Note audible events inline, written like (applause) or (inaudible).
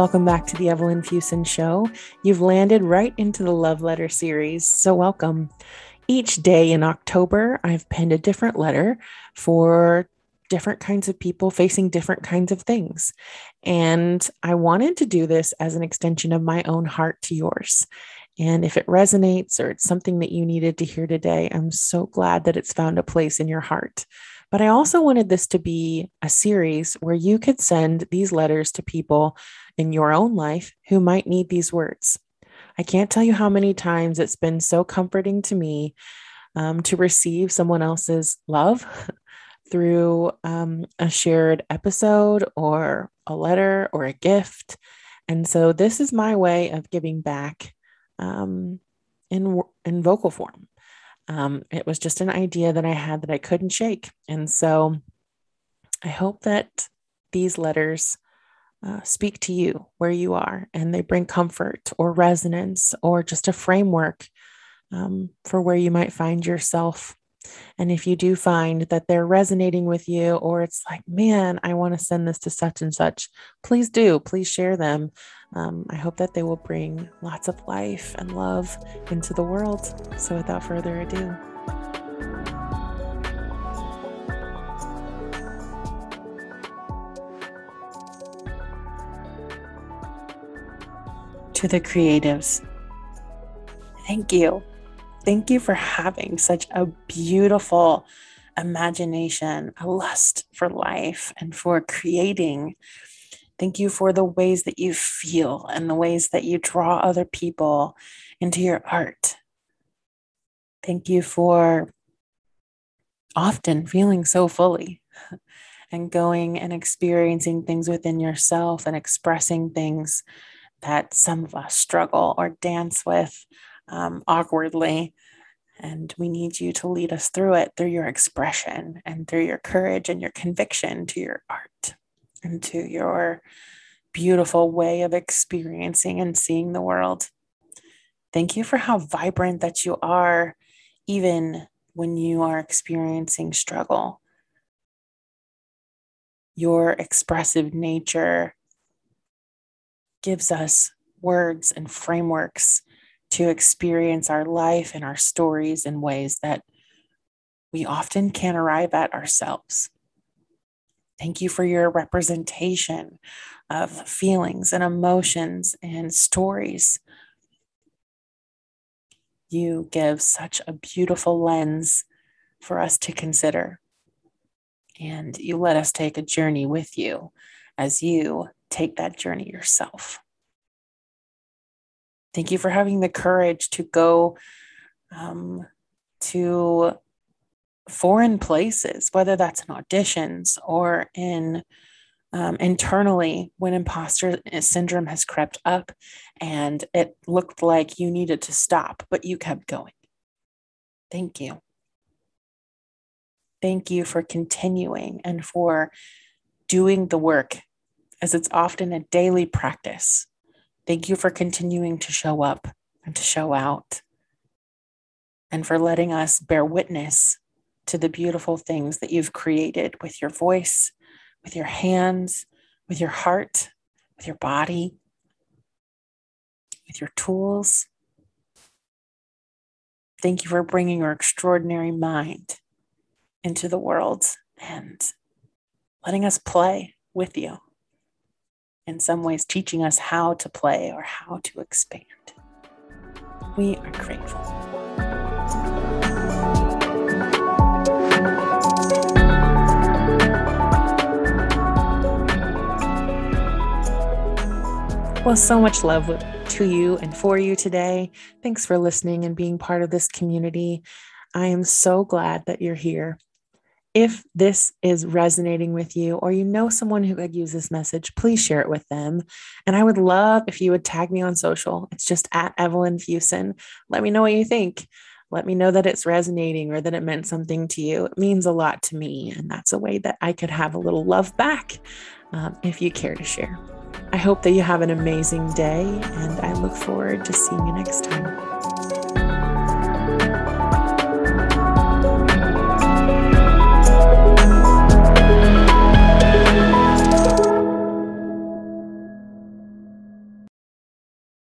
welcome back to the Evelyn Fuson Show. You've landed right into the love letter series, so welcome. Each day in October, I've penned a different letter for different kinds of people facing different kinds of things. And I wanted to do this as an extension of my own heart to yours. And if it resonates or it's something that you needed to hear today, I'm so glad that it's found a place in your heart. But I also wanted this to be a series where you could send these letters to people in your own life who might need these words. I can't tell you how many times it's been so comforting to me um, to receive someone else's love (laughs) through um, a shared episode or a letter or a gift. And so this is my way of giving back um, in, in vocal form. Um, it was just an idea that I had that I couldn't shake. And so I hope that these letters uh, speak to you where you are and they bring comfort or resonance or just a framework um, for where you might find yourself. And if you do find that they're resonating with you, or it's like, man, I want to send this to such and such, please do. Please share them. Um, I hope that they will bring lots of life and love into the world. So, without further ado, to the creatives, thank you. Thank you for having such a beautiful imagination, a lust for life, and for creating Thank you for the ways that you feel and the ways that you draw other people into your art. Thank you for often feeling so fully (laughs) and going and experiencing things within yourself and expressing things that some of us struggle or dance with um, awkwardly. And we need you to lead us through it through your expression and through your courage and your conviction to your art into your beautiful way of experiencing and seeing the world. Thank you for how vibrant that you are, even when you are experiencing struggle. Your expressive nature gives us words and frameworks to experience our life and our stories in ways that we often can't arrive at ourselves. Thank you for your representation of feelings and emotions and stories. You give such a beautiful lens for us to consider. And you let us take a journey with you as you take that journey yourself. Thank you for having the courage to go um, to foreign places, whether that's in auditions or in um, internally when imposter syndrome has crept up and it looked like you needed to stop, but you kept going. Thank you. Thank you for continuing and for doing the work as it's often a daily practice. Thank you for continuing to show up and to show out and for letting us bear witness to the beautiful things that you've created with your voice, with your hands, with your heart, with your body, with your tools. Thank you for bringing your extraordinary mind into the world and letting us play with you. In some ways, teaching us how to play or how to expand. We are grateful. Well, so much love to you and for you today. Thanks for listening and being part of this community. I am so glad that you're here. If this is resonating with you, or you know someone who could use this message, please share it with them. And I would love if you would tag me on social. It's just at Evelyn Fuson. Let me know what you think. Let me know that it's resonating or that it meant something to you. It means a lot to me. And that's a way that I could have a little love back um, if you care to share. I hope that you have an amazing day, and I look forward to seeing you next time.